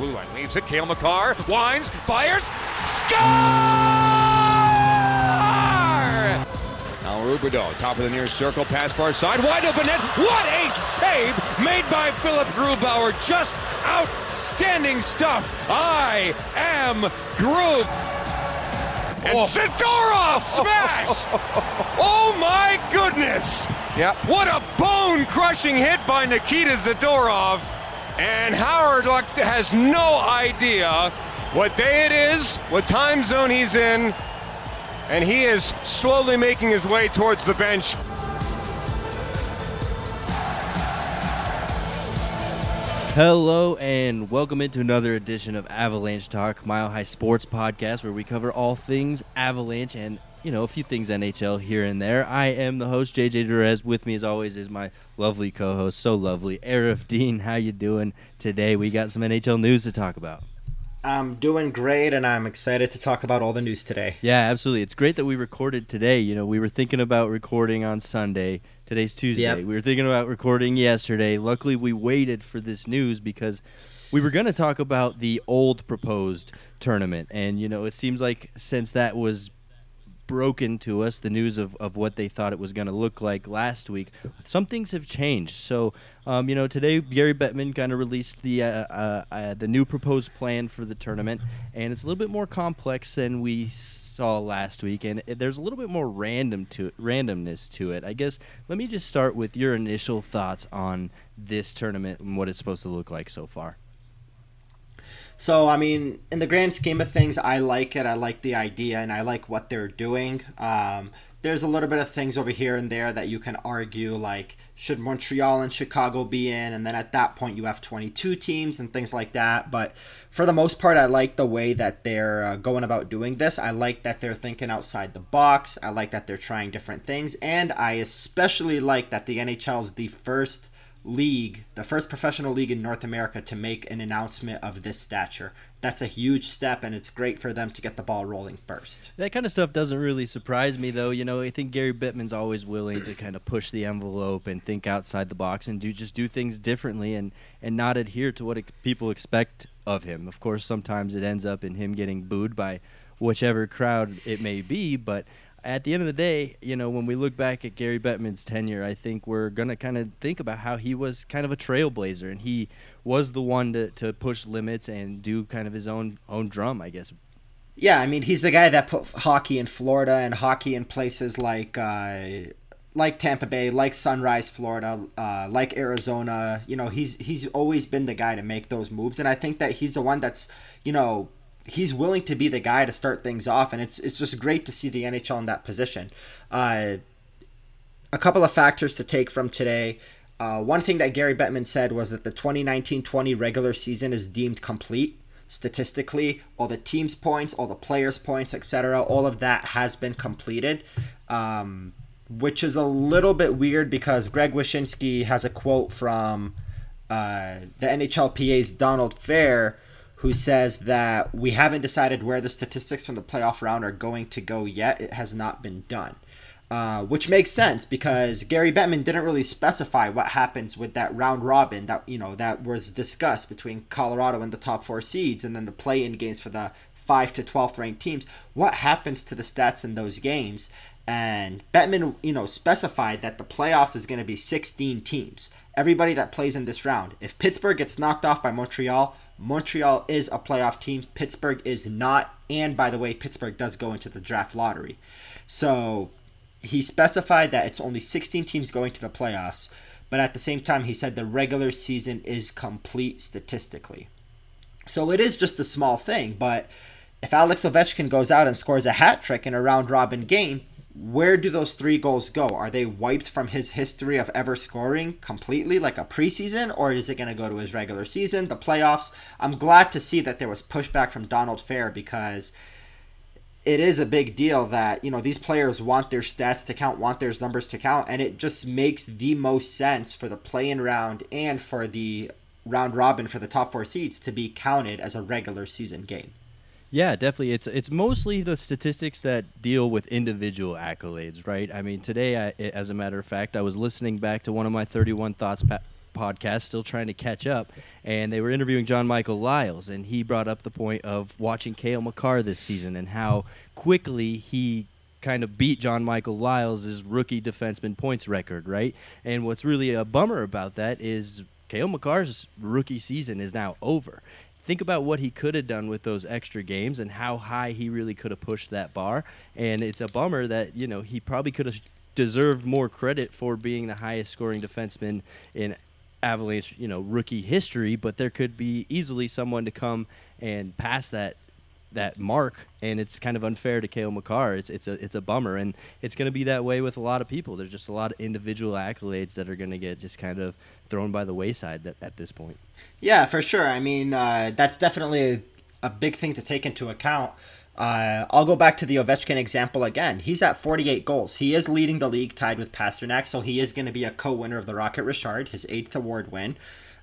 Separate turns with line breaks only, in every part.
blue line. Leaves it. Cale Makar winds, fires, score! Now Rubido, top of the near circle, pass far side, wide open net. What a save made by Philipp Grubauer! Just outstanding stuff. I am Groove. And oh. Zadorov smash! oh my goodness!
Yep.
What a bone crushing hit by Nikita Zadorov. And Howard has no idea what day it is, what time zone he's in, and he is slowly making his way towards the bench.
Hello and welcome into another edition of Avalanche Talk, Mile High Sports Podcast, where we cover all things Avalanche and you know a few things NHL here and there. I am the host JJ Jerez. With me, as always, is my lovely co-host, so lovely, Aarif Deen. How you doing today? We got some NHL news to talk about.
I'm doing great, and I'm excited to talk about all the news today.
Yeah, absolutely. It's great that we recorded today. You know, we were thinking about recording on Sunday Today's Tuesday. Yep. We were thinking about recording yesterday. Luckily, we waited for this news because we were going to talk about the old proposed tournament. And, you know, it seems like since that was broken to us, the news of, of what they thought it was going to look like last week, some things have changed. So, um, you know, today Gary Bettman kind of released the uh, uh, uh, the new proposed plan for the tournament, and it's a little bit more complex than we saw last week, and there's a little bit more random to randomness to it. I guess let me just start with your initial thoughts on this tournament and what it's supposed to look like so far.
So, I mean, in the grand scheme of things, I like it. I like the idea, and I like what they're doing. Um, there's a little bit of things over here and there that you can argue, like should Montreal and Chicago be in, and then at that point you have 22 teams and things like that. But for the most part, I like the way that they're uh, going about doing this. I like that they're thinking outside the box. I like that they're trying different things, and I especially like that the NHL is the first league, the first professional league in North America to make an announcement of this stature. That's a huge step, and it's great for them to get the ball rolling first.
That kind of stuff doesn't really surprise me, though. You know, I think Gary Bettman's always willing to kind of push the envelope and think outside the box and do just do things differently and and not adhere to what people expect of him. Of course, sometimes it ends up in him getting booed by whichever crowd it may be, but at the end of the day, you know, when we look back at Gary Bettman's tenure, I think we're going to kind of think about how he was kind of a trailblazer and he was the one to, to push limits and do kind of his own own drum, I guess.
Yeah, I mean, he's the guy that put hockey in Florida and hockey in places like uh, like Tampa Bay, like Sunrise, Florida, uh, like Arizona. You know, he's he's always been the guy to make those moves, and I think that he's the one that's you know he's willing to be the guy to start things off, and it's it's just great to see the NHL in that position. Uh, a couple of factors to take from today. Uh, one thing that Gary Bettman said was that the 2019-20 regular season is deemed complete statistically. All the teams' points, all the players' points, etc. All of that has been completed. Um, which is a little bit weird because Greg Wyshynski has a quote from uh, the NHLPA's Donald Fehr who says that we haven't decided where the statistics from the playoff round are going to go yet. It has not been done. Uh, which makes sense because Gary Bettman didn't really specify what happens with that round robin that you know that was discussed between Colorado and the top four seeds, and then the play-in games for the five to twelfth ranked teams. What happens to the stats in those games? And Bettman, you know, specified that the playoffs is going to be 16 teams. Everybody that plays in this round. If Pittsburgh gets knocked off by Montreal, Montreal is a playoff team. Pittsburgh is not. And by the way, Pittsburgh does go into the draft lottery. So he specified that it's only 16 teams going to the playoffs. But at the same time, he said the regular season is complete statistically. So it is just a small thing. But if Alex Ovechkin goes out and scores a hat trick in a round robin game, where do those three goals go? Are they wiped from his history of ever scoring completely like a preseason, or is it going to go to his regular season, the playoffs? I'm glad to see that there was pushback from Donald Fehr because it is a big deal that you know these players want their stats to count, want their numbers to count, and it just makes the most sense for the play-in round and for the round robin for the top four seeds to be counted as a regular season game.
Yeah, definitely. It's it's mostly the statistics that deal with individual accolades, right? I mean, today, I, as a matter of fact, I was listening back to one of my 31 thoughts pa- podcast, still trying to catch up, and they were interviewing John Michael Liles, and he brought up the point of watching Cale Makar this season and how quickly he kind of beat John Michael Liles' rookie defenseman points record, right? And what's really a bummer about that is Cale Makar's rookie season is now over. Think about what he could have done with those extra games and how high he really could have pushed that bar. And it's a bummer that, you know, he probably could have deserved more credit for being the highest scoring defenseman in Avalanche, you know, rookie history, but there could be easily someone to come and pass that that mark, and it's kind of unfair to Cale Makar. It's it's a it's a bummer, and it's going to be that way with a lot of people. There's just a lot of individual accolades that are going to get just kind of thrown by the wayside that, at this point.
Yeah, for sure. I mean, uh, that's definitely a, a, big thing to take into account. Uh, I'll go back to the Ovechkin example again. He's at 48 goals. He is leading the league, tied with Pastrnak, so he is going to be a co-winner of the Rocket Richard, his eighth award win.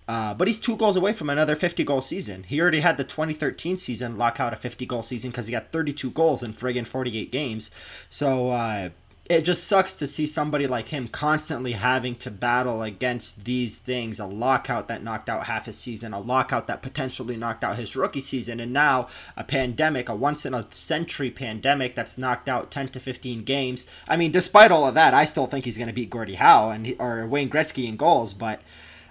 Uh, but he's two goals away from another 50 goal season. He already had the 2013 season lock out a 50 goal season because he got 32 goals in friggin' 48 games. So uh, it just sucks to see somebody like him constantly having to battle against these things a lockout that knocked out half his season, a lockout that potentially knocked out his rookie season, and now a pandemic, a once in a century pandemic that's knocked out 10 to 15 games. I mean, despite all of that, I still think he's going to beat Gordie Howe and or Wayne Gretzky in goals, but.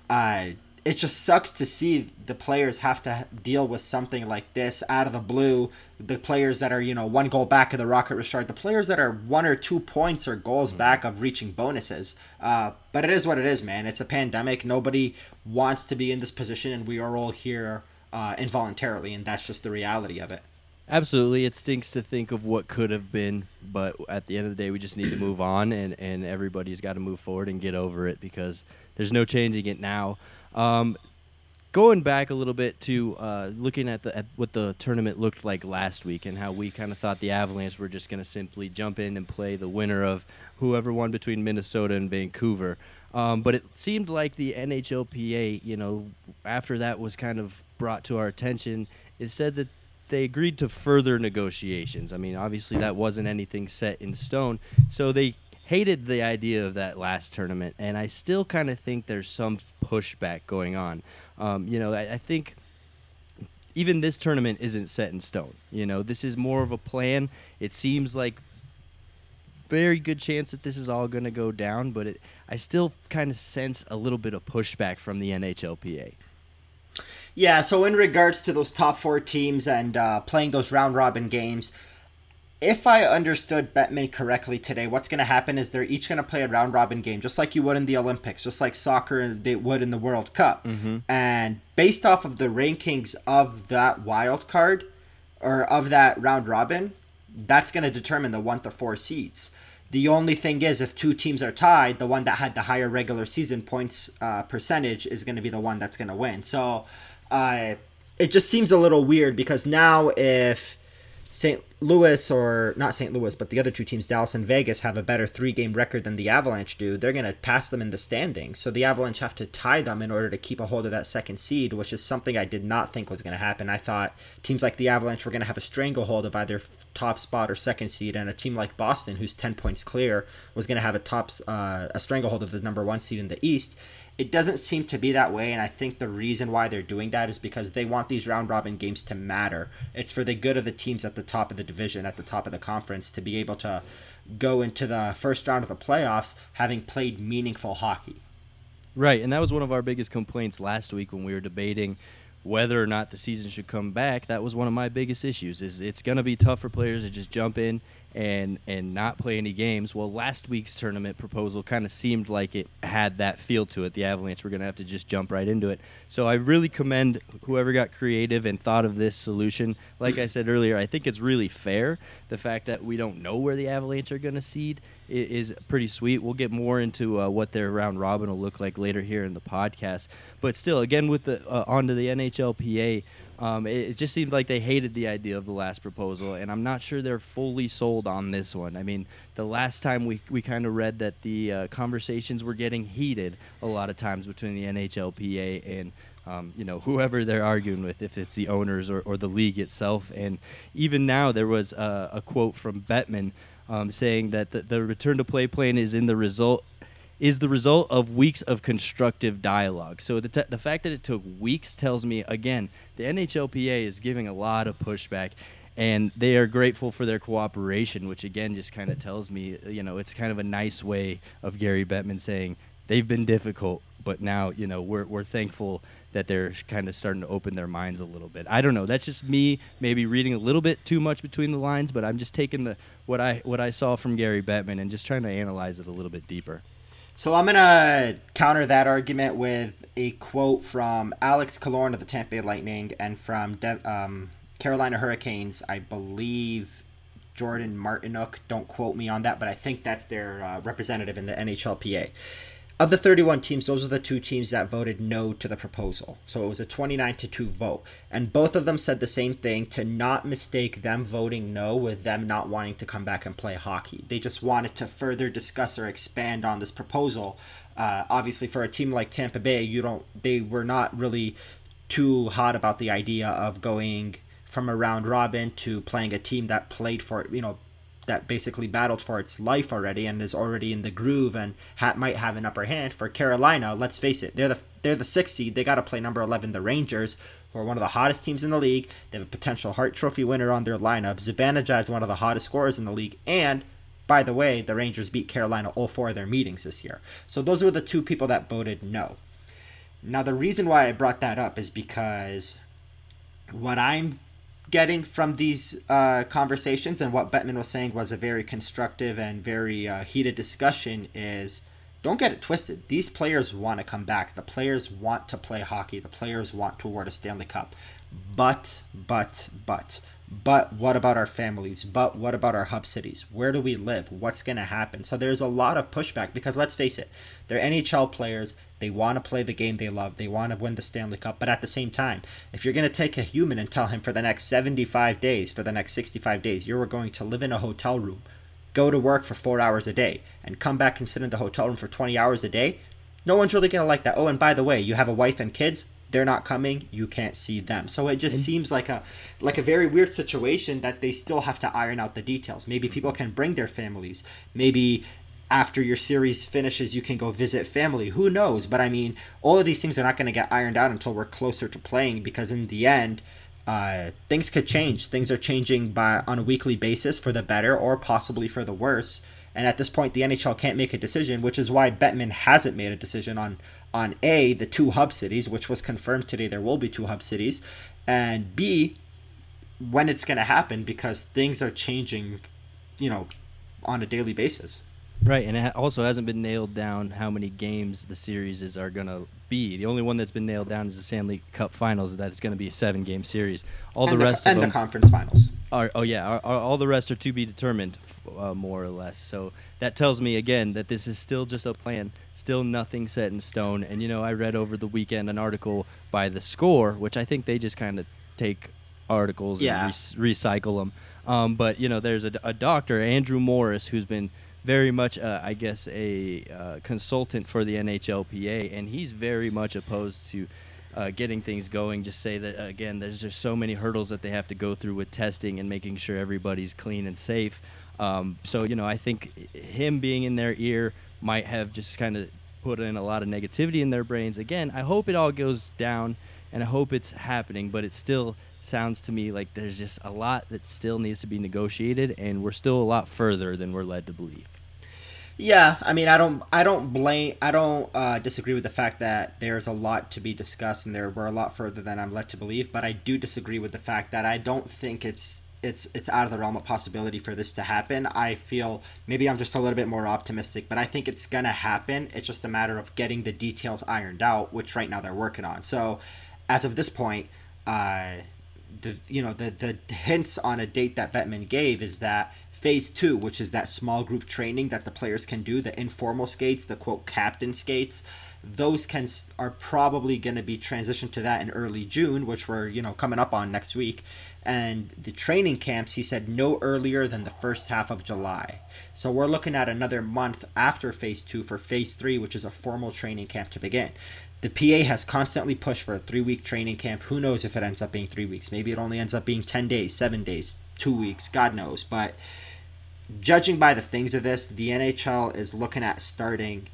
Uh, it just sucks to see the players have to deal with something like this out of the blue. The players that are, you know, one goal back of the Rocket Richard, the players that are one or two points or goals mm-hmm. back of reaching bonuses. Uh, but it is what it is, man. It's a pandemic. Nobody wants to be in this position, and we are all here uh, involuntarily, and that's just the reality of it.
Absolutely, it stinks to think of what could have been, but at the end of the day, we just need to move on, and and everybody's got to move forward and get over it because there's no changing it now. Um, going back a little bit to uh, looking at, the, at what the tournament looked like last week and how we kind of thought the Avalanche were just going to simply jump in and play the winner of whoever won between Minnesota and Vancouver. Um, but it seemed like the NHLPA, you know, after that was kind of brought to our attention, it said that they agreed to further negotiations. I mean, obviously that wasn't anything set in stone, so they hated the idea of that last tournament, and I still kind of think there's some pushback going on. Um, you know, I, I, think even this tournament isn't set in stone. You know, this is more of a plan. It seems like very good chance that this is all going to go down, but it, I still kind of sense a little bit of pushback from the NHLPA.
Yeah, so in regards to those top four teams and uh, playing those round robin games, if I understood Bettman correctly today, what's going to happen is they're each going to play a round robin game, just like you would in the Olympics, just like soccer they would in the World Cup. Mm-hmm. And based off of the rankings of that wild card or of that round robin, that's going to determine the one to four seeds. The only thing is, if two teams are tied, the one that had the higher regular season points uh, percentage is going to be the one that's going to win. So uh, it just seems a little weird because now if St. Louis or not St. Louis, but the other two teams, Dallas and Vegas, have a better three game record than the Avalanche do. They're going to pass them in the standings. So the Avalanche have to tie them in order to keep a hold of that second seed, which is something I did not think was going to happen. I thought teams like the Avalanche were going to have a stranglehold of either top spot or second seed, and a team like Boston, who's 10 points clear, was going to have a top uh, a stranglehold of the number one seed in the East. It doesn't seem to be that way, and I think the reason why they're doing that is because they want these round robin games to matter. It's for the good of the teams at the top of the division, at the top of the conference, to be able to go into the first round of the playoffs having played meaningful hockey.
Right, and that was one of our biggest complaints last week when we were debating whether or not the season should come back. That was one of my biggest issues. Is it's going to be tough for players to just jump in and and not play any games. Well, last week's tournament proposal kind of seemed like it had that feel to it. The Avalanche were going to have to just jump right into it. So I really commend whoever got creative and thought of this solution. Like I said earlier, I think it's really fair. The fact that we don't know where the Avalanche are going to seed is pretty sweet. We'll get more into uh, what their round robin will look like later here in the podcast. But still, again, with the uh, onto the NHLPA. Um, it, it, just seemed like they hated the idea of the last proposal, and I'm not sure they're fully sold on this one. I mean, the last time we, we kind of read that the uh, conversations were getting heated a lot of times between the NHLPA and um, you know whoever they're arguing with, if it's the owners or, or the league itself. And even now, there was a, a quote from Bettman um, saying that the, the return to play plan is in the result is the result of weeks of constructive dialogue. So the, t- the fact that it took weeks tells me, again, the NHLPA is giving a lot of pushback and they are grateful for their cooperation, which again just kind of tells me, you know, it's kind of a nice way of Gary Bettman saying they've been difficult, but now, you know, we're, we're thankful that they're kind of starting to open their minds a little bit. I don't know. That's just me maybe reading a little bit too much between the lines, but I'm just taking the what I what I saw from Gary Bettman and just trying to analyze it a little bit deeper.
So I'm gonna counter that argument with a quote from Alex Killorn of the Tampa Bay Lightning and from De- um, Carolina Hurricanes. I believe Jordan Martinook. Don't quote me on that, but I think that's their uh, representative in the NHLPA. Of the 31 teams, those are the two teams that voted no to the proposal. So it was a 29 to 2 vote. And both of them said the same thing to not mistake them voting no with them not wanting to come back and play hockey. They just wanted to further discuss or expand on this proposal. Uh, obviously, for a team like Tampa Bay, you don't. They were not really too hot about the idea of going from a round robin to playing a team that played for you know that basically battled for its life already and is already in the groove and ha- might have an upper hand. For Carolina, let's face it, they're the they're the sixth seed. They got to play number eleven, the Rangers, who are one of the hottest teams in the league. They have a potential Hart Trophy winner on their lineup. Zibanejad is one of the hottest scorers in the league, and by the way, the Rangers beat Carolina all four of their meetings this year. So those were the two people that voted no. Now the reason why I brought that up is because what I'm getting from these uh, conversations and what Bettman was saying was a very constructive and very uh, heated discussion is don't get it twisted. These players want to come back. The players want to play hockey. The players want to award a Stanley Cup. But, but, but, but what about our families? But what about our hub cities? Where do we live? What's going to happen? So there's a lot of pushback because let's face it, they're NHL players. They want to play the game they love. They want to win the Stanley Cup. But at the same time, if you're going to take a human and tell him for the next 75 days, for the next 65 days, you're going to live in a hotel room, go to work for four hours a day, and come back and sit in the hotel room for 20 hours a day, no one's really going to like that. Oh, and by the way, you have a wife and kids they're not coming you can't see them. So it just seems like a like a very weird situation that they still have to iron out the details. Maybe people can bring their families. Maybe after your series finishes you can go visit family. Who knows? But i mean all of these things are not going to get ironed out until we're closer to playing because in the end uh, things could change. Things are changing by on a weekly basis for the better or possibly for the worse and at this point the nhl can't make a decision which is why bettman hasn't made a decision on on A, the two hub cities, which was confirmed today there will be two hub cities, and B, when it's going to happen because things are changing, you know, on a daily basis.
Right, and it also hasn't been nailed down how many games the series is are going to be. The only one that's been nailed down is the Stanley Cup Finals. That it's going to be a seven-game series. All
and
the, rest
the,
of
and
them
the conference finals.
Are, oh yeah, are, are, all the rest are to be determined, uh, more or less. So that tells me again that this is still just a plan, still nothing set in stone. And you know, I read over the weekend an article by the Score, which I think they just kind of take articles yeah. and re- recycle them. Um, but you know, there's a, a doctor, Andrew Morris, who's been very much, uh, I guess, a uh, consultant for the NHLPA, and he's very much opposed to uh, getting things going. Just say that again, there's just so many hurdles that they have to go through with testing and making sure everybody's clean and safe. Um, so you know, I think him being in their ear might have just kind of put in a lot of negativity in their brains. Again, I hope it all goes down, and I hope it's happening. But it still sounds to me like there's just a lot that still needs to be negotiated, and we're still a lot further than we're led to believe.
Yeah, I mean, I don't, I don't blame, I don't uh, disagree with the fact that there's a lot to be discussed, and there we're a lot further than I'm led to believe. But I do disagree with the fact that I don't think it's, it's, it's out of the realm of possibility for this to happen. I feel maybe I'm just a little bit more optimistic, but I think it's gonna happen. It's just a matter of getting the details ironed out, which right now they're working on. So, as of this point, uh, the you know the the hints on a date that Bettman gave is that phase two, which is that small group training that the players can do, the informal skates, the quote captain skates, those can are probably going to be transitioned to that in early June, which we're you know coming up on next week. And the training camps, he said, no earlier than the first half of July. So we're looking at another month after phase two for phase three, which is a formal training camp to begin. The PA has constantly pushed for a three week training camp. Who knows if it ends up being three weeks? Maybe it only ends up being 10 days, seven days, two weeks, God knows. But judging by the things of this, the NHL is looking at starting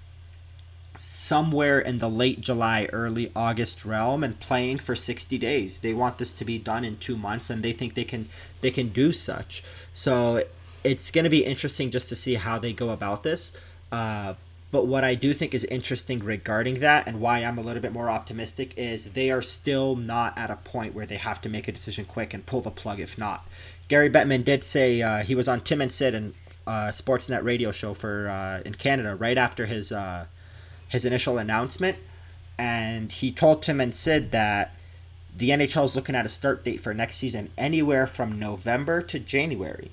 somewhere in the late July, early August realm and playing for 60 days. They want this to be done in 2 months and they think they can they can do such. So it's going to be interesting just to see how they go about this. Uh, but what I do think is interesting regarding that and why I'm a little bit more optimistic is they are still not at a point where they have to make a decision quick and pull the plug if not. Gary Bettman did say uh, he was on Tim and Sid and uh, Sportsnet radio show for uh, in Canada right after his uh, his initial announcement, and he told Tim and Sid that the NHL is looking at a start date for next season anywhere from November to January,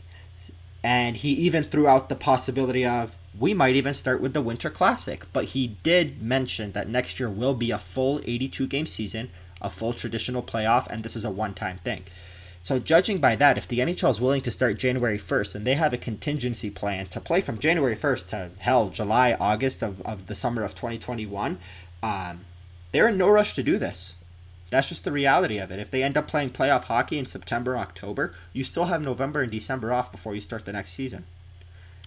and he even threw out the possibility of we might even start with the Winter Classic. But he did mention that next year will be a full 82 game season, a full traditional playoff, and this is a one time thing. So, judging by that, if the NHL is willing to start January 1st and they have a contingency plan to play from January 1st to hell, July, August of, of the summer of 2021, um, they're in no rush to do this. That's just the reality of it. If they end up playing playoff hockey in September, October, you still have November and December off before you start the next season.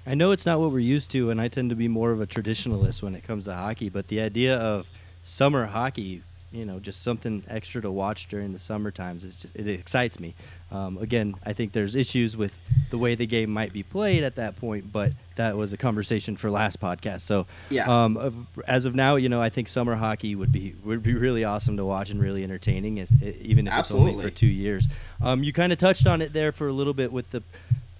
I know it's not what we're used to, and I tend to be more of a traditionalist when it comes to hockey, but the idea of summer hockey, you know, just something extra to watch during the summer times, is just, it excites me. Um, again, I think there's issues with the way the game might be played at that point, but that was a conversation for last podcast. So, yeah. Um, as of now, you know, I think summer hockey would be would be really awesome to watch and really entertaining, even if Absolutely. it's only for two years. Um, you kind of touched on it there for a little bit with the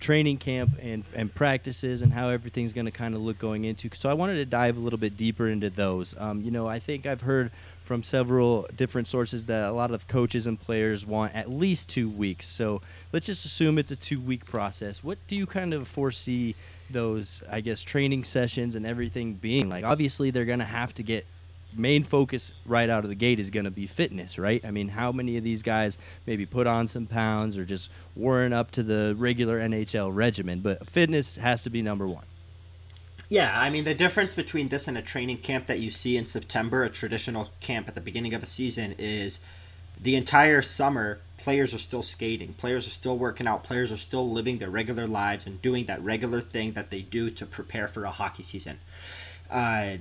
training camp and, and practices and how everything's going to kind of look going into. So I wanted to dive a little bit deeper into those. Um, you know, I think I've heard from several different sources that a lot of coaches and players want at least two weeks. So let's just assume it's a two week process. What do you kind of foresee those, I guess, training sessions and everything being like? Obviously, they're going to have to get main focus right out of the gate is going to be fitness, right? I mean, how many of these guys maybe put on some pounds or just weren't up to the regular NHL regimen? But fitness has to be number one.
Yeah, I mean, the difference between this and a training camp that you see in September, a traditional camp at the beginning of a season, is the entire summer, players are still skating, players are still working out, players are still living their regular lives and doing that regular thing that they do to prepare for a hockey season. Uh,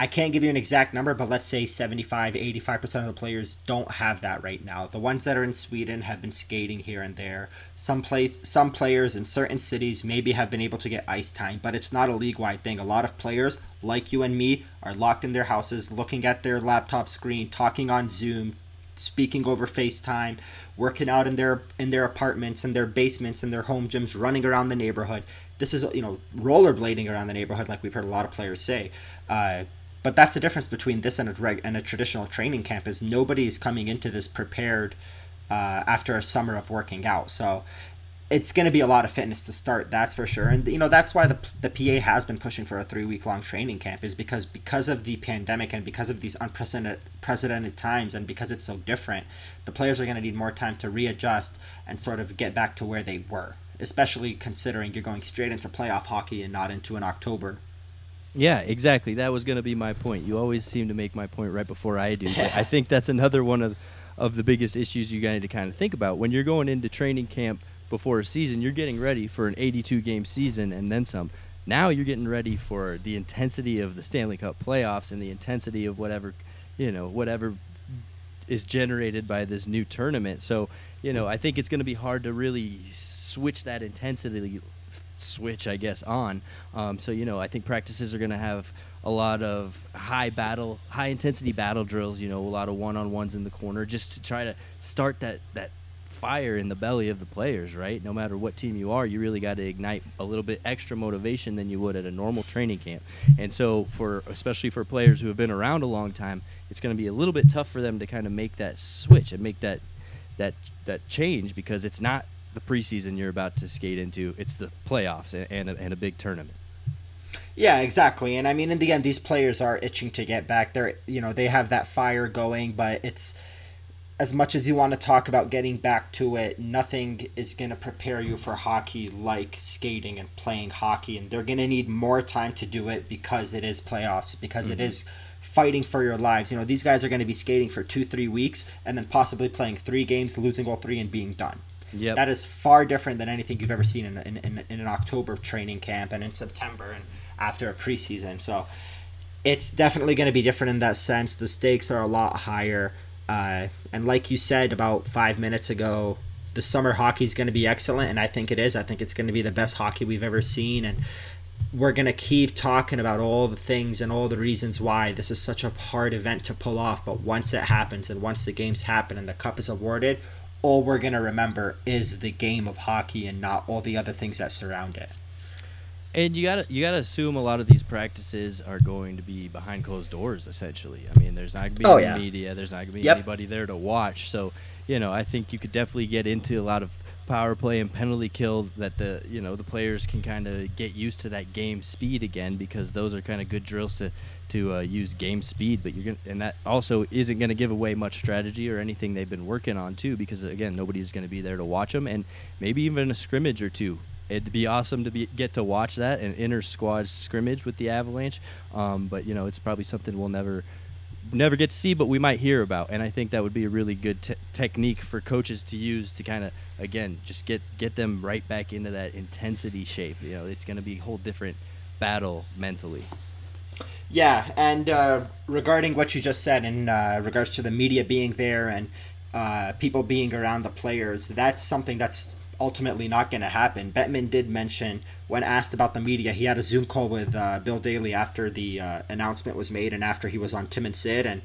I can't give you an exact number, but let's say 75, 85% of the players don't have that right now. The ones that are in Sweden have been skating here and there. Some place, some players in certain cities maybe have been able to get ice time, but it's not a league-wide thing. A lot of players, like you and me, are locked in their houses, looking at their laptop screen, talking on Zoom, speaking over FaceTime, working out in their in their apartments and their basements and their home gyms, running around the neighborhood. This is you know rollerblading around the neighborhood, like we've heard a lot of players say. Uh, but that's the difference between this and a reg- and a traditional training camp is nobody is coming into this prepared uh, after a summer of working out. So it's going to be a lot of fitness to start, that's for sure. And you know that's why the the PA has been pushing for a three week long training camp is because because of the pandemic and because of these unprecedented precedented times and because it's so different, the players are going to need more time to readjust and sort of get back to where they were. Especially considering you're going straight into playoff hockey and not into an October
yeah, exactly. That was going to be my point. You always seem to make my point right before I do. I think that's another one of of the biggest issues you got to kind of think about when you're going into training camp before a season. You're getting ready for an 82 game season and then some. Now you're getting ready for the intensity of the Stanley Cup playoffs and the intensity of whatever, you know, whatever is generated by this new tournament. So, you know, I think it's going to be hard to really switch that intensity switch, I guess, on. Um, so you know, I think practices are going to have a lot of high battle, high intensity battle drills. You know, a lot of one on ones in the corner, just to try to start that that fire in the belly of the players. Right, no matter what team you are, you really got to ignite a little bit extra motivation than you would at a normal training camp. And so, for especially for players who have been around a long time, it's going to be a little bit tough for them to kind of make that switch and make that that that change because it's not the preseason you're about to skate into. It's the playoffs and, and, a, and a big tournament.
Yeah, exactly. And I mean, in the end, these players are itching to get back. They're, you know, they have that fire going, but it's as much as you want to talk about getting back to it, nothing is going to prepare you for hockey like skating and playing hockey. And they're going to need more time to do it because it is playoffs, because mm-hmm. it is fighting for your lives. You know, these guys are going to be skating for two, three weeks and then possibly playing three games, losing all three, and being done. Yep. That is far different than anything you've ever seen in, in, in, in, an October training camp and in September and after a preseason. So it's definitely going to be different in that sense. The stakes are a lot higher. Uh, and like you said about five minutes ago, the summer hockey is going to be excellent, and I think it is. I think it's going to be the best hockey we've ever seen, and we're going to keep talking about all the things and all the reasons why this is such a hard event to pull off. But once it happens, and once the games happen and the cup is awarded, all we're going to remember is the game of hockey and not all the other things that surround it.
And you gotta you gotta assume a lot of these practices are going to be behind closed doors. Essentially, I mean, there's not gonna be oh, any yeah. media. There's not gonna be yep. anybody there to watch. So, you know, I think you could definitely get into a lot of power play and penalty kill that the you know the players can kind of get used to that game speed again because those are kind of good drills to to uh, use game speed. But you're gonna and that also isn't gonna give away much strategy or anything they've been working on too because again nobody's gonna be there to watch them and maybe even a scrimmage or two it'd be awesome to be get to watch that an inner squad scrimmage with the Avalanche. Um, but you know, it's probably something we'll never never get to see, but we might hear about. And I think that would be a really good te- technique for coaches to use to kind of again just get get them right back into that intensity shape. You know, it's going to be a whole different battle mentally.
Yeah, and uh, regarding what you just said in uh, regards to the media being there and uh, people being around the players, that's something that's ultimately not going to happen. Bettman did mention when asked about the media, he had a Zoom call with uh, Bill Daly after the uh, announcement was made and after he was on Tim and Sid, and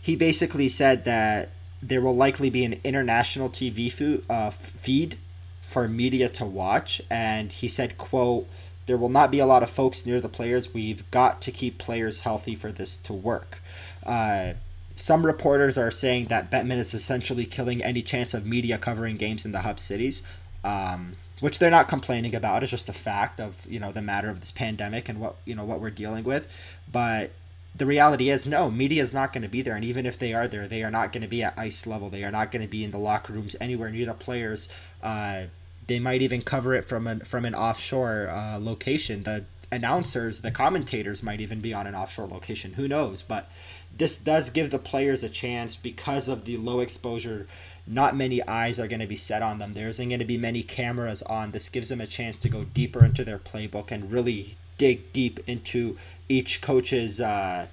he basically said that there will likely be an international TV uh, feed for media to watch, and he said, "quote." There will not be a lot of folks near the players. We've got to keep players healthy for this to work. Uh, some reporters are saying that Bettman is essentially killing any chance of media covering games in the hub cities um, which they're not complaining about. It's just a fact of you know the matter of this pandemic and what you know what we're dealing with. But the reality is, no, media is not going to be there, and even if they are there, they are not going to be at ice level. They are not going to be in the locker rooms anywhere near the players. Uh, they might even cover it from an from an offshore uh, location. The announcers, the commentators might even be on an offshore location. Who knows? But this does give the players a chance because of the low exposure not many eyes are going to be set on them. There isn't going to be many cameras on. This gives them a chance to go deeper into their playbook and really dig deep into each coach's uh,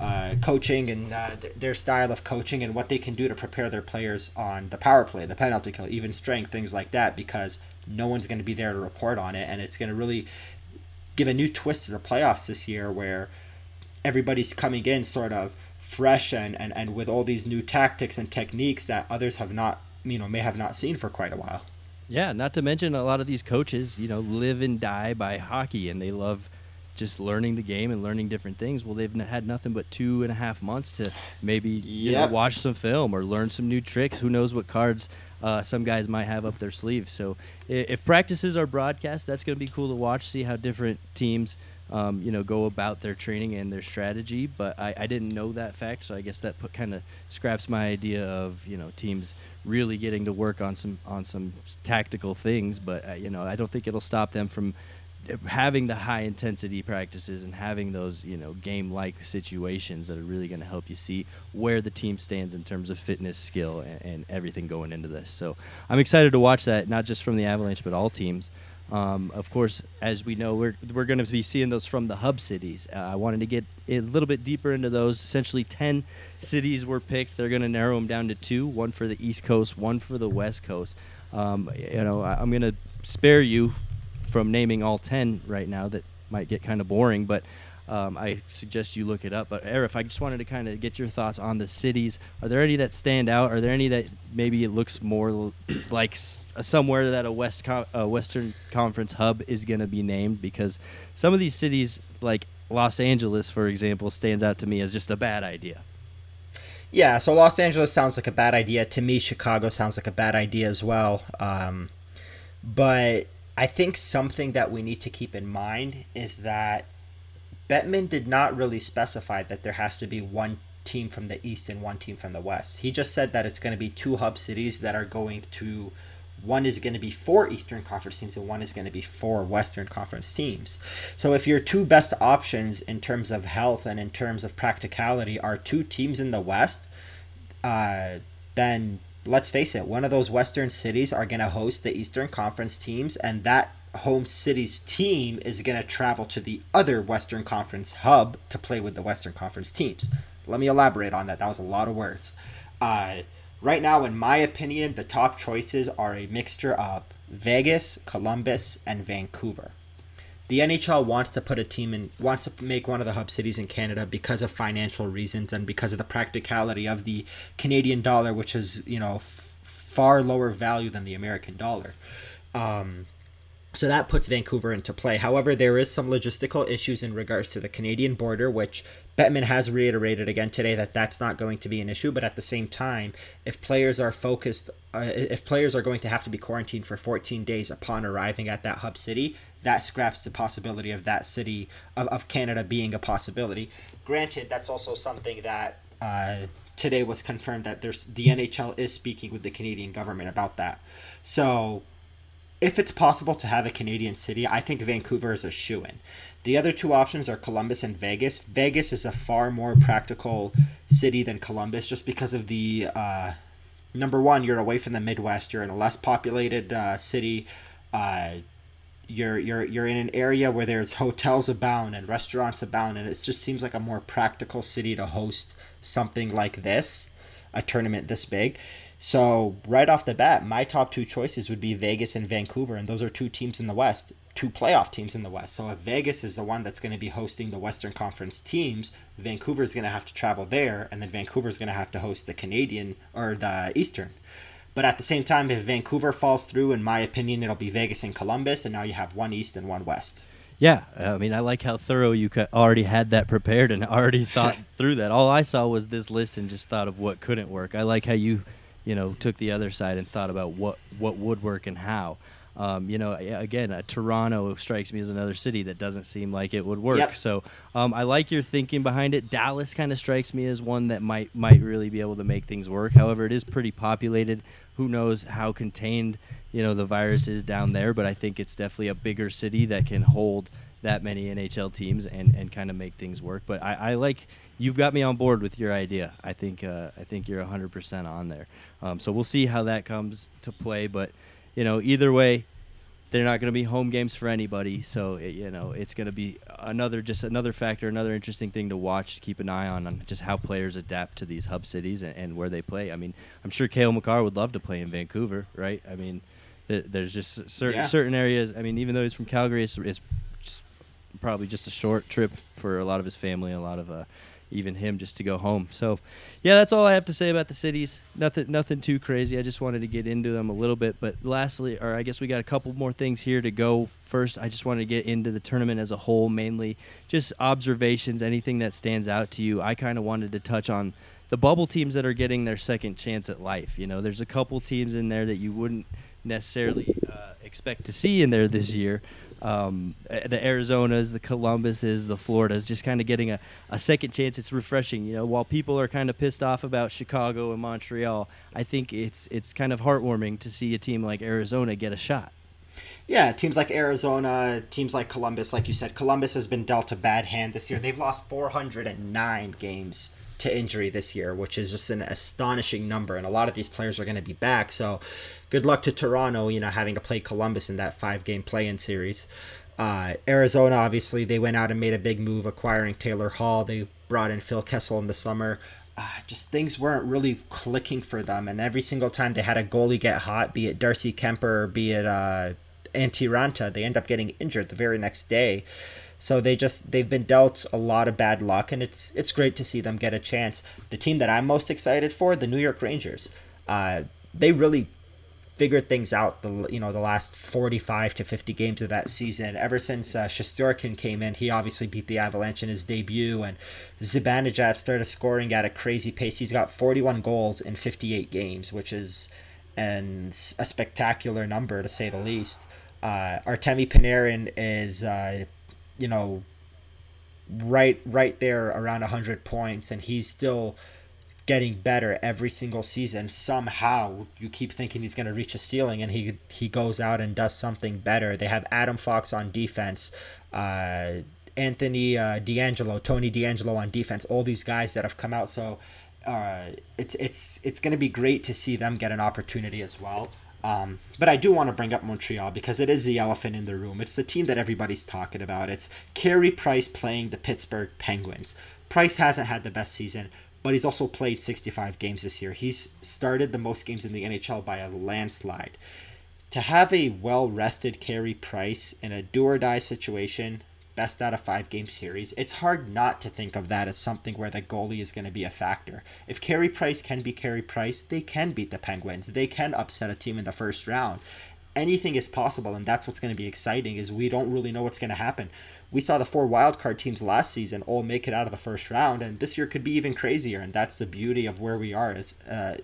uh, coaching and uh, th- their style of coaching and what they can do to prepare their players on the power play, the penalty kill, even strength, things like that, because no one's going to be there to report on it. And it's going to really give a new twist to the playoffs this year where everybody's coming in sort of fresh and, and, and with all these new tactics and techniques that others have not you know may have not seen for quite a while.
Yeah, not to mention a lot of these coaches, you know, live and die by hockey, and they love just learning the game and learning different things. Well, they've had nothing but two and a half months to maybe you know, watch some film or learn some new tricks. Who knows what cards uh, some guys might have up their sleeves. So if practices are broadcast, that's going to be cool to watch. See how different teams um, you know, go about their training and their strategy. But I, I didn't know that fact, so I guess that put kind of scraps my idea of you know teams really getting to work on some on some tactical things. But uh, you know, I don't think it'll stop them from having the high intensity practices and having those you know game like situations that are really going to help you see where the team stands in terms of fitness skill and, and, everything going into this so i'm excited to watch that not just from the avalanche but all teams um, of course, as we know, we're, we're going to be seeing those from the hub cities. Uh, I wanted to get a little bit deeper into those. Essentially, 10 cities were picked. They're going to narrow them down to two one for the East Coast, one for the West Coast. Um, you know, I, I'm going to spare you from naming all 10 right now. That might get kind of boring, but um, I suggest you look it up. But Aarif, I just wanted to kind of get your thoughts on the cities. Are there any that stand out? Are there any that maybe it looks more like somewhere that a West a Western Conference hub is going to be named? Because some of these cities, like Los Angeles, for example, stands out to me as just a bad idea.
Yeah, so Los Angeles sounds like a bad idea. To me, Chicago sounds like a bad idea as well. Um, but I think something that we need to keep in mind is that Bettman did not really specify that there has to be one team from the East and one team from the West. He just said that it's going to be two hub cities that are going to. One is going to be four Eastern Conference teams and one is going to be four Western Conference teams. So if your two best options in terms of health and in terms of practicality are two teams in the West, uh, then let's face it, one of those Western cities are going to host the Eastern Conference teams, and that home city's team is going to travel to the other Western Conference hub to play with the Western Conference teams. Let me elaborate on that. That was a lot of words. Uh, right now, in my opinion, the top choices are a mixture of Vegas, Columbus, and Vancouver. The NHL wants to put a team in, wants to make one of the hub cities in Canada because of financial reasons and because of the practicality of the Canadian dollar, which is, you know, f- far lower value than the American dollar. Um, so that puts Vancouver into play. However, there is some logistical issues in regards to the Canadian border, which Bettman has reiterated again today that that's not going to be an issue. But at the same time, if players are focused, uh, if players are going to have to be quarantined for 14 days upon arriving at that hub city, that scraps the possibility of that city of, of Canada being a possibility. Granted, that's also something that uh, today was confirmed that there's the NHL is speaking with the Canadian government about that. So if it's possible to have a Canadian city, I think Vancouver is a shoe in. The other two options are Columbus and Vegas. Vegas is a far more practical city than Columbus just because of the uh, number one, you're away from the Midwest, you're in a less populated uh, city. Uh, you're you're you're in an area where there's hotels abound and restaurants abound and it just seems like a more practical city to host something like this a tournament this big so right off the bat, my top two choices would be Vegas and Vancouver, and those are two teams in the West, two playoff teams in the West. So if Vegas is the one that's going to be hosting the Western Conference teams, Vancouver is going to have to travel there, and then Vancouver is going to have to host the Canadian or the Eastern. But at the same time, if Vancouver falls through, in my opinion, it'll be Vegas and Columbus, and now you have one East and one West.
Yeah, I mean, I like how thorough you already had that prepared and already thought through that. All I saw was this list and just thought of what couldn't work. I like how you you know, took the other side and thought about what what would work and how. Um, you know, again, uh, Toronto strikes me as another city that doesn't seem like it would work. Yep. So um, I like your thinking behind it. Dallas kind of strikes me as one that might might really be able to make things work. However, it is pretty populated. Who knows how contained you know the virus is down there? But I think it's definitely a bigger city that can hold that many NHL teams and, and kind of make things work. But I, I like you've got me on board with your idea. I think uh, I think you're 100% on there. Um, so we'll see how that comes to play. But you know, either way, they're not going to be home games for anybody. So it, you know, it's going to be another just another factor, another interesting thing to watch, to keep an eye on, on just how players adapt to these hub cities and, and where they play. I mean, I'm sure Cale Makar would love to play in Vancouver, right? I mean. There's just certain yeah. certain areas. I mean, even though he's from Calgary, it's, it's probably just a short trip for a lot of his family, a lot of uh, even him just to go home. So, yeah, that's all I have to say about the cities. Nothing, nothing too crazy. I just wanted to get into them a little bit. But lastly, or I guess we got a couple more things here to go. First, I just wanted to get into the tournament as a whole, mainly just observations, anything that stands out to you. I kind of wanted to touch on the bubble teams that are getting their second chance at life. You know, there's a couple teams in there that you wouldn't necessarily uh, expect to see in there this year um, the Arizonas, the Columbuses, the Floridas, just kind of getting a, a second chance. It's refreshing, you know. While people are kind of pissed off about Chicago and Montreal, I think it's it's kind of heartwarming to see a team like Arizona get a shot.
Yeah, teams like Arizona, teams like Columbus, like you said, Columbus has been dealt a bad hand this year. They've lost 409 games to injury this year, which is just an astonishing number. And a lot of these players are going to be back. So good luck to Toronto, you know, having to play Columbus in that five game play in series. Uh, Arizona, obviously, they went out and made a big move acquiring Taylor Hall. They brought in Phil Kessel in the summer. Uh, just things weren't really clicking for them. And every single time they had a goalie get hot, be it Darcy Kuemper or be it uh, Antti Raanta, they end up getting injured the very next day. So they just they've been dealt a lot of bad luck, and it's it's great to see them get a chance. The team that I'm most excited for, the New York Rangers, uh, they really figured things out the you know the last 45 to 50 games of that season. Ever since uh, Shesterkin came in he obviously beat the Avalanche in his debut and Zibanejad started scoring at a crazy pace. He's got 41 goals in 58 games which is an, a spectacular number to say the least. Uh, Artemi Panarin is uh, you know right right there around 100 points and he's still getting better every single season. Somehow you keep thinking he's going to reach a ceiling, and he he goes out and does something better. They have Adam Fox on defense, uh, Anthony uh, DeAngelo, Tony DeAngelo on defense. All these guys that have come out. So uh, it's it's it's going to be great to see them get an opportunity as well. Um, but I do want to bring up Montreal because it is the elephant in the room. It's the team that everybody's talking about. It's Carey Price playing the Pittsburgh Penguins. Price hasn't had the best season, but he's also played 65 games this year. He's started the most games in the NHL by a landslide. To have a well rested Carey Price in a do or die situation best out of five game series, it's hard not to think of that as something where the goalie is going to be a factor. If Carey Price can be Carey Price, they can beat the Penguins. They can upset a team in the first round. Anything is possible, and that's what's going to be exciting. Is we don't really know what's going to happen. We saw the four wildcard teams last season all make it out of the first round, and this year could be even crazier. And that's the beauty of where we are is, uh,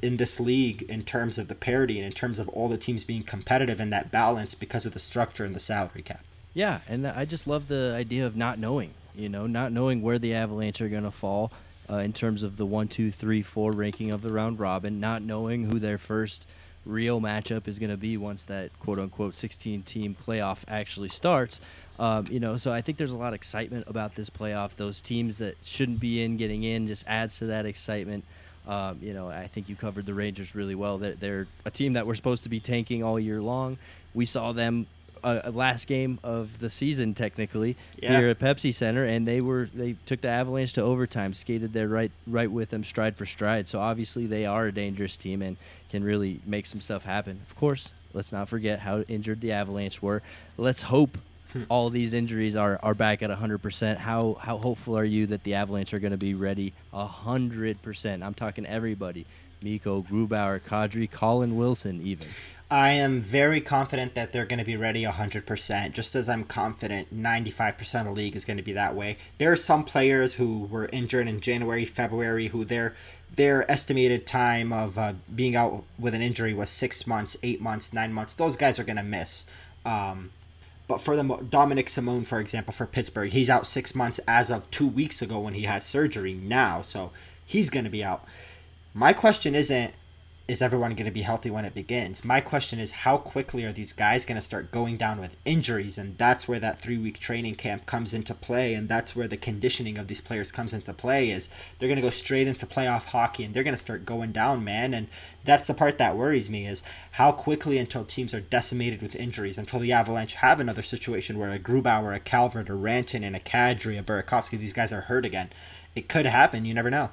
in this league in terms of the parity and in terms of all the teams being competitive in that balance because of the structure and the salary cap.
Yeah, and I just love the idea of not knowing. You know, not knowing where the Avalanche are going to fall uh, in terms of the one, two, three, four ranking of the round robin. Not knowing who their first real matchup is going to be once that quote unquote 16 team playoff actually starts. Um, you know, so I think there's a lot of excitement about this playoff. Those teams that shouldn't be in getting in just adds to that excitement. Um, you know, I think you covered the Rangers really well. They're, they're a team that we're supposed to be tanking all year long. We saw them a, last game of the season technically yeah. here at Pepsi Center, and they were they took the Avalanche to overtime, skated there right right with them stride for stride. So obviously they are a dangerous team and can really make some stuff happen. Of course, let's not forget how injured the Avalanche were. Let's hope hmm. all these injuries are, are back at 100%. How how hopeful are you that the Avalanche are going to be ready 100%? I'm talking everybody. Mikko, Grubauer, Kadri, Colin Wilson, even.
I am very confident that they're going to be ready 100%, just as I'm confident 95% of the league is going to be that way. There are some players who were injured in January, February, who their their estimated time of uh, being out with an injury was six months, eight months, nine months. Those guys are going to miss. Um, but for the Dominik Simon, for example, for Pittsburgh, he's out six months as of two weeks ago when he had surgery now, so he's going to be out. My question isn't is everyone going to be healthy when it begins? My question is, how quickly are these guys going to start going down with injuries? And that's where that three week training camp comes into play. And that's where the conditioning of these players comes into play is they're going to go straight into playoff hockey and they're going to start going down, man. And that's the part that worries me is how quickly until teams are decimated with injuries, until the Avalanche have another situation where a Grubauer, a Calvert, a Rantanen, and a Kadri, a Burakovsky, these guys are hurt again. It could happen. You never know.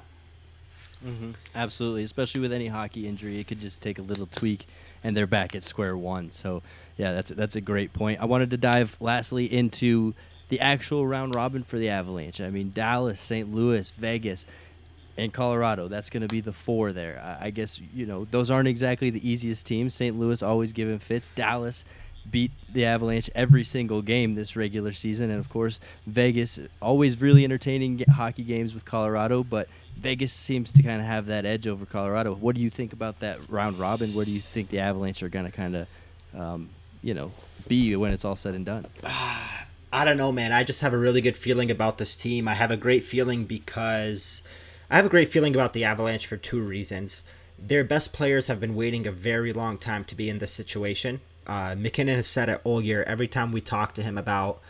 Mm-hmm. Absolutely, especially with any hockey injury, it could just take a little tweak, and they're back at square one. So, yeah, that's that's a great point. I wanted to dive lastly into the actual round robin for the Avalanche. I mean, Dallas, St. Louis, Vegas, and Colorado. That's going to be the four there. I, I guess you know those aren't exactly the easiest teams. St. Louis always giving fits. Dallas beat the Avalanche every single game this regular season, and of course Vegas always really entertaining hockey games with Colorado, but Vegas seems to kind of have that edge over Colorado. What do you think about that round robin? Where do you think the Avalanche are going to kind of, um, you know, be when it's all said and done?
I don't know, man. I just have a really good feeling about this team. I have a great feeling because I have a great feeling about the Avalanche for two reasons. Their best players have been waiting a very long time to be in this situation. Uh, MacKinnon has said it all year. Every time we talk to him about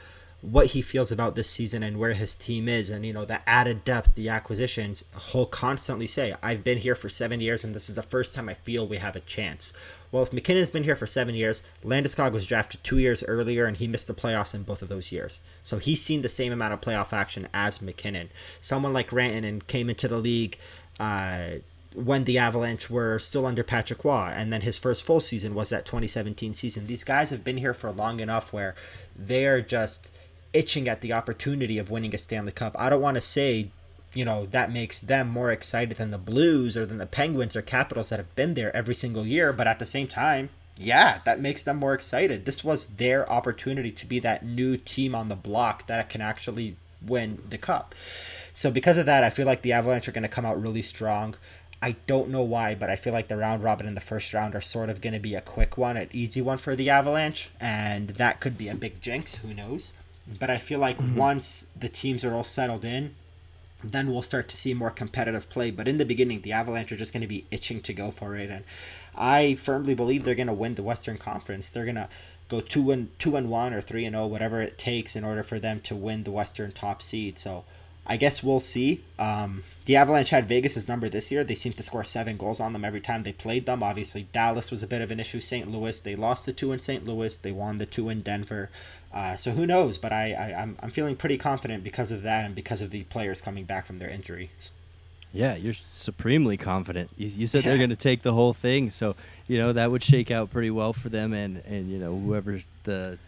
what he feels about this season and where his team is and you know the added depth the acquisitions he'll constantly say i've been here for seven years and this is the first time i feel we have a chance. Well if MacKinnon's been here for seven years landeskog was drafted two years earlier and he missed the playoffs in both of those years. So he's seen the same amount of playoff action as MacKinnon. Someone like rantanen came into the league uh, when the Avalanche were still under Patrick Roy, and then his first full season was that 2017 season. These guys have been here for long enough where they're just itching at the opportunity of winning a Stanley Cup. I don't want to say, you know, that makes them more excited than the Blues or than the Penguins or Capitals that have been there every single year, but at the same time, yeah, that makes them more excited. This was their opportunity to be that new team on the block that can actually win the cup. So because of that, I feel like the Avalanche are going to come out really strong. I don't know why, but I feel like the round robin in the first round are sort of going to be a quick one, an easy one for the Avalanche, and that could be a big jinx. Who knows? But I feel like mm-hmm. once the teams are all settled in, then we'll start to see more competitive play. But in the beginning, the Avalanche are just going to be itching to go for it, and I firmly believe they're going to win the Western Conference. They're going to go two and two and one or three and zero, oh, whatever it takes, in order for them to win the Western top seed. So I guess we'll see. Um, the Avalanche had Vegas' number this year. They seem to score seven goals on them every time they played them. Obviously, Dallas was a bit of an issue. St. Louis, they lost the two in St. Louis. They won the two in Denver. Uh, so who knows? But I, I, I'm, I'm feeling pretty confident because of that and because of the players coming back from their injuries.
Yeah, you're supremely confident. You, you said yeah. they're going to take the whole thing, so you know that would shake out pretty well for them, and and you know whoever the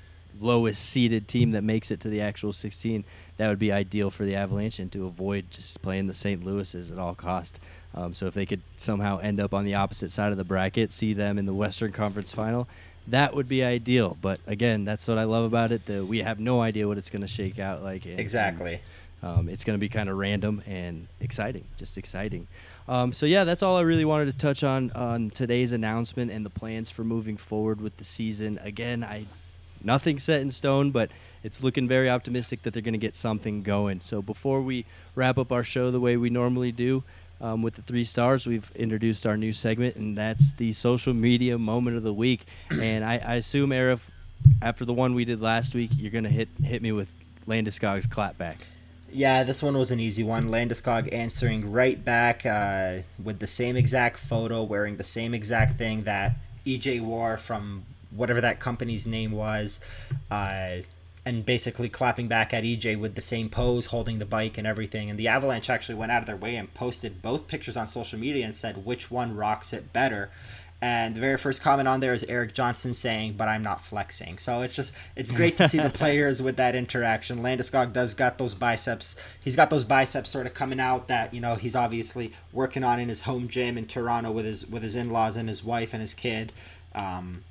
lowest seeded team that makes it to the actual 16 that would be ideal for the Avalanche and to avoid just playing the St. Louis's at all cost. Um, so if they could somehow end up on the opposite side of the bracket, see them in the Western Conference Final, that would be ideal. But again, that's what I love about it. That we have no idea what it's going to shake out like.
And, exactly.
And, um, it's going to be kind of random and exciting, just exciting. Um, so yeah, that's all I really wanted to touch on on today's announcement and the plans for moving forward with the season. Again, I nothing set in stone, but it's looking very optimistic that they're going to get something going. So before we wrap up our show the way we normally do um, with the three stars, we've introduced our new segment, and that's the social media moment of the week. And I, I assume, Aarif, after the one we did last week, you're going to hit hit me with Landeskog's clapback.
Yeah, this one was an easy one. Landeskog answering right back uh, with the same exact photo, wearing the same exact thing that EJ wore from whatever that company's name was. Uh, and basically clapping back at EJ with the same pose, holding the bike and everything. And the Avalanche actually went out of their way and posted both pictures on social media and said which one rocks it better. And the very first comment on there is Erik Johnson saying, "But I'm not flexing." So it's just it's great to see the players with that interaction. Landeskog does got those biceps. He's got those biceps sort of coming out that you know he's obviously working on in his home gym in Toronto with his with his in-laws and his wife and his kid. Um,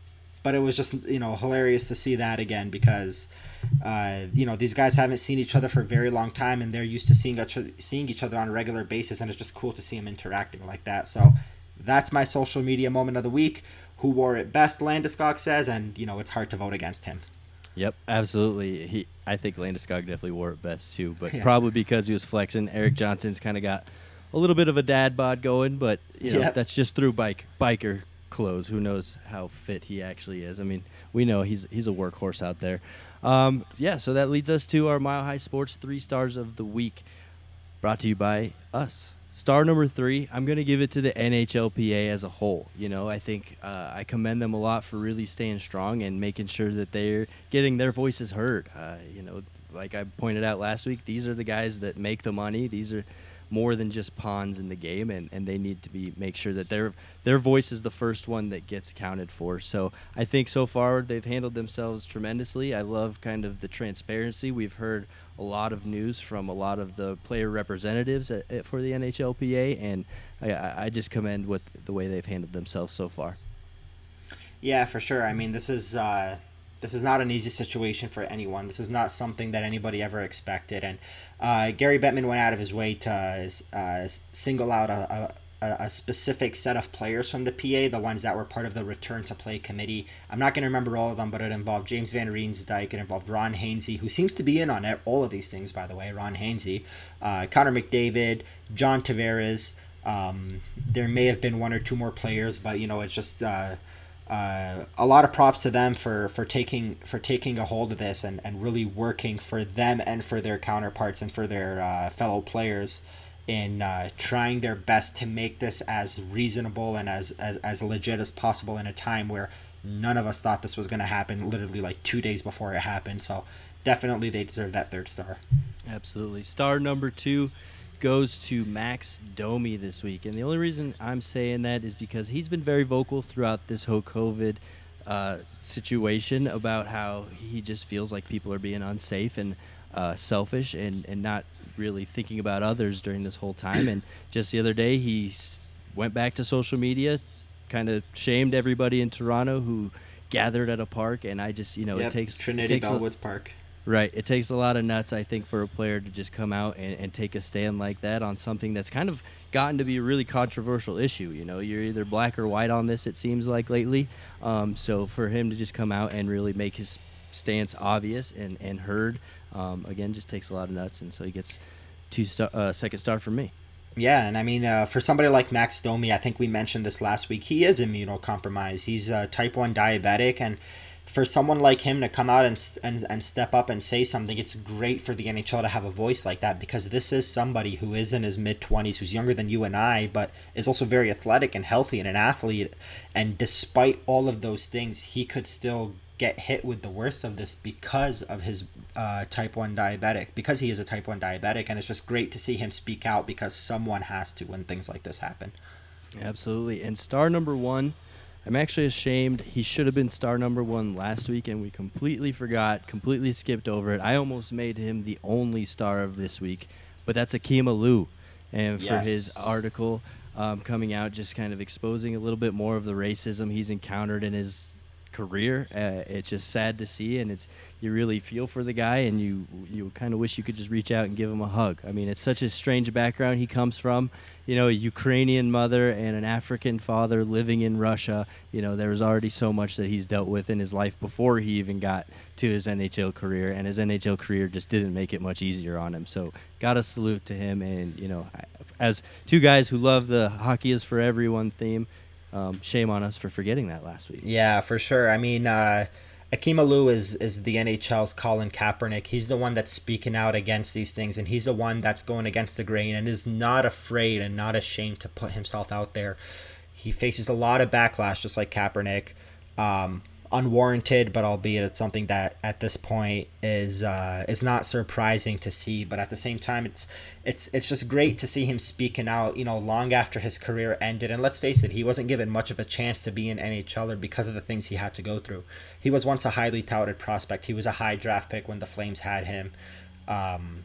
but it was just you know hilarious to see that again because uh, you know these guys haven't seen each other for a very long time and they're used to seeing each other, seeing each other on a regular basis and it's just cool to see them interacting like that so that's my social media moment of the week who wore it best landeskog says and you know it's hard to vote against him
Yep, absolutely. He, I think Landeskog definitely wore it best too, but yeah. probably because he was flexing. Erik Johnson's kind of got a little bit of a dad bod going, but you know yep. that's just through bike biker clothes. Who knows how fit he actually is? I mean, we know he's he's a workhorse out there. Um, yeah, so that leads us to our Mile High Sports three stars of the week, brought to you by us. Star number three, I'm going to give it to the NHLPA as a whole. You know, I think uh, I commend them a lot for really staying strong and making sure that they're getting their voices heard. Uh, you know, like I pointed out last week, these are the guys that make the money. These are more than just pawns in the game, and, and they need to be make sure that their their voice is the first one that gets accounted for. So I think so far they've handled themselves tremendously. I love kind of the transparency. We've heard a lot of news from a lot of the player representatives at, at, for the NHLPA, and I, I just commend what the way they've handled themselves so far.
Yeah, for sure. I mean, this is. Uh this is not an easy situation for anyone. This is not something that anybody ever expected. And uh, Gary Bettman went out of his way to uh, single out a, a, a, specific set of players from the PA, the ones that were part of the return to play committee. I'm not going to remember all of them, but it involved James Van Riemsdyk, it involved Ron Hainsey, who seems to be in on it, all of these things, by the way. Ron Hainsey, uh, Connor McDavid, John Tavares. Um, there may have been one or two more players, but you know it's just uh, uh, a lot of props to them for, for taking for taking a hold of this and, and really working for them and for their counterparts and for their uh, fellow players in uh, trying their best to make this as reasonable and as, as, as legit as possible in a time where none of us thought this was going to happen literally like two days before it happened. So definitely they deserve that third star.
Absolutely. Star number two goes to Max Domi this week. And the only reason I'm saying that is because he's been very vocal throughout this whole COVID uh, situation about how he just feels like people are being unsafe and uh, selfish and, and not really thinking about others during this whole time. And just the other day, he went back to social media, kind of shamed everybody in Toronto who gathered at a park. And I just, you know,
yep,
it takes
Trinity
it takes
Bellwoods a, Park
Right. It takes a lot of nuts, I think, for a player to just come out and, and take a stand like that on something that's kind of gotten to be a really controversial issue. You know, you're either black or white on this, it seems like lately. Um, so for him to just come out and really make his stance obvious and, and heard, um, again, just takes a lot of nuts. And so he gets two uh, second star from me.
Yeah, and I mean, uh, for somebody like Max Domi, I think we mentioned this last week. He is immunocompromised. He's a type one diabetic, and for someone like him to come out and, and and step up and say something, it's great for the NHL to have a voice like that because this is somebody who is in his mid twenties, who's younger than you and I, but is also very athletic and healthy and an athlete. And despite all of those things, he could still get hit with the worst of this because of his uh, type 1 diabetic because he is a type 1 diabetic. And it's just great to see him speak out because someone has to when things like this happen.
Absolutely. And star number one i'm actually ashamed he should have been star number one last week and we completely forgot completely skipped over it i almost made him the only star of this week but that's Akim Aliu and for yes. his article um, coming out just kind of exposing a little bit more of the racism he's encountered in his career. Uh, it's just sad to see, and it's you really feel for the guy, and you you kind of wish you could just reach out and give him a hug. I mean, it's such a strange background he comes from. You know, a Ukrainian mother and an African father living in Russia. You know, there was already so much that he's dealt with in his life before he even got to his NHL career, and his NHL career just didn't make it much easier on him. So, got a salute to him, and you know, as two guys who love the hockey is for everyone theme um, shame on us for forgetting that last week.
Yeah, for sure. I mean, uh, Akim Aliu is is the NHL's Colin Kaepernick. He's the one that's speaking out against these things, and he's the one that's going against the grain and is not afraid and not ashamed to put himself out there. He faces a lot of backlash, just like Kaepernick. Um, unwarranted, but albeit it's something that at this point is uh, is not surprising to see. But at the same time, it's it's it's just great to see him speaking out. You know, long after his career ended, and let's face it, he wasn't given much of a chance to be an NHLer because of the things he had to go through. He was once a highly touted prospect. He was a high draft pick when the Flames had him, um,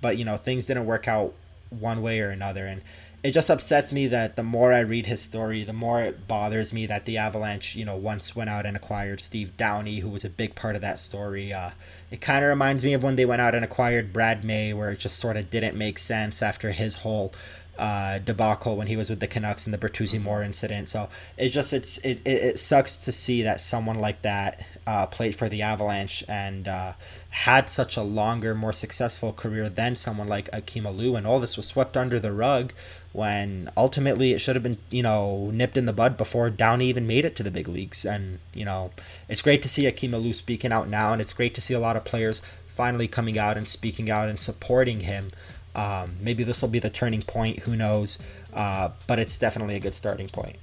but you know things didn't work out one way or another, and it just upsets me that the more I read his story, the more it bothers me that the Avalanche, you know, once went out and acquired Steve Downey, who was a big part of that story. Uh, it kind of reminds me of when they went out and acquired Brad May, where it just sort of didn't make sense after his whole uh, debacle when he was with the Canucks and the Bertuzzi Moore incident. So it just it's it, it, it sucks to see that someone like that uh, played for the Avalanche and uh, had such a longer, more successful career than someone like Akim Aliu, and all this was swept under the rug when ultimately it should have been you know nipped in the bud before Downey even made it to the big leagues. And you know it's great to see Akim Aliu speaking out now, and it's great to see a lot of players finally coming out and speaking out and supporting him. Um, maybe this will be the turning point. Who knows? Uh, but it's definitely a good starting point.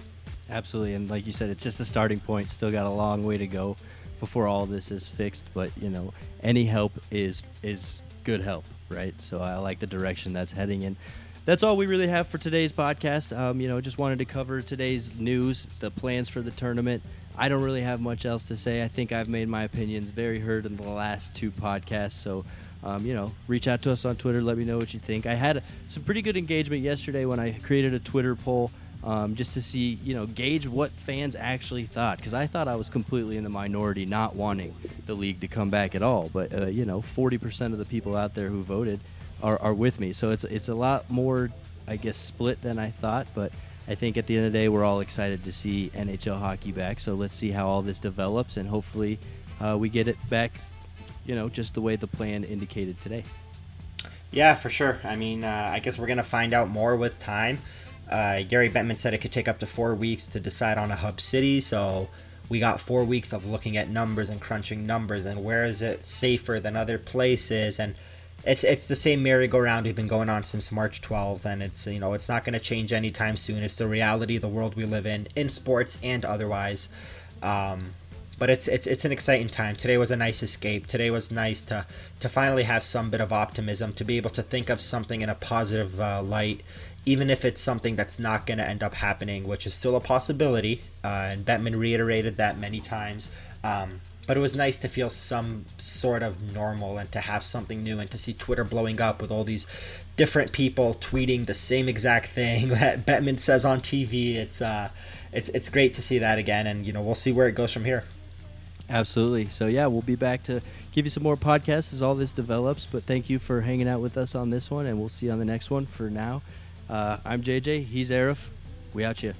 Absolutely, and like you said, it's just a starting point. Still got a long way to go before all this is fixed. But you know, any help is is good help, right? So I like the direction that's heading in. That's all we really have for today's podcast. Um, you know, just wanted to cover today's news, the plans for the tournament. I don't really have much else to say. I think I've made my opinions very heard in the last two podcasts. So um, you know, reach out to us on Twitter. Let me know what you think. I had some pretty good engagement yesterday when I created a Twitter poll um, just to see, you know, gauge what fans actually thought. Because I thought I was completely in the minority, not wanting the league to come back at all. But uh, you know, 40% of the people out there who voted are, are with me. So it's it's a lot more, I guess, split than I thought. But I think at the end of the day, we're all excited to see NHL hockey back. So let's see how all this develops, and hopefully, uh, we get it back you know, just the way the plan indicated today.
Yeah, for sure. I mean, uh, I guess we're going to find out more with time. Uh, Gary Bettman said it could take up to four weeks to decide on a hub city, so we got four weeks of looking at numbers and crunching numbers and where is it safer than other places and it's it's the same merry-go-round we've been going on since March 12th and it's you know it's not going to change anytime soon it's the reality of the world we live in in sports and otherwise um, but it's it's it's an exciting time. Today was a nice escape. Today was nice to to finally have some bit of optimism, to be able to think of something in a positive uh, light, even if it's something that's not going to end up happening, which is still a possibility. Uh, and Bettman reiterated that many times. Um, but it was nice to feel some sort of normal and to have something new and to see Twitter blowing up with all these different people tweeting the same exact thing that Bettman says on TV. It's uh, it's it's great to see that again, and you know we'll see where it goes from here.
Absolutely. So yeah, we'll be back to give you some more podcasts as all this develops. But thank you for hanging out with us on this one, and we'll see you on the next one. For now, uh, I'm JJ. He's Aarif. We out you.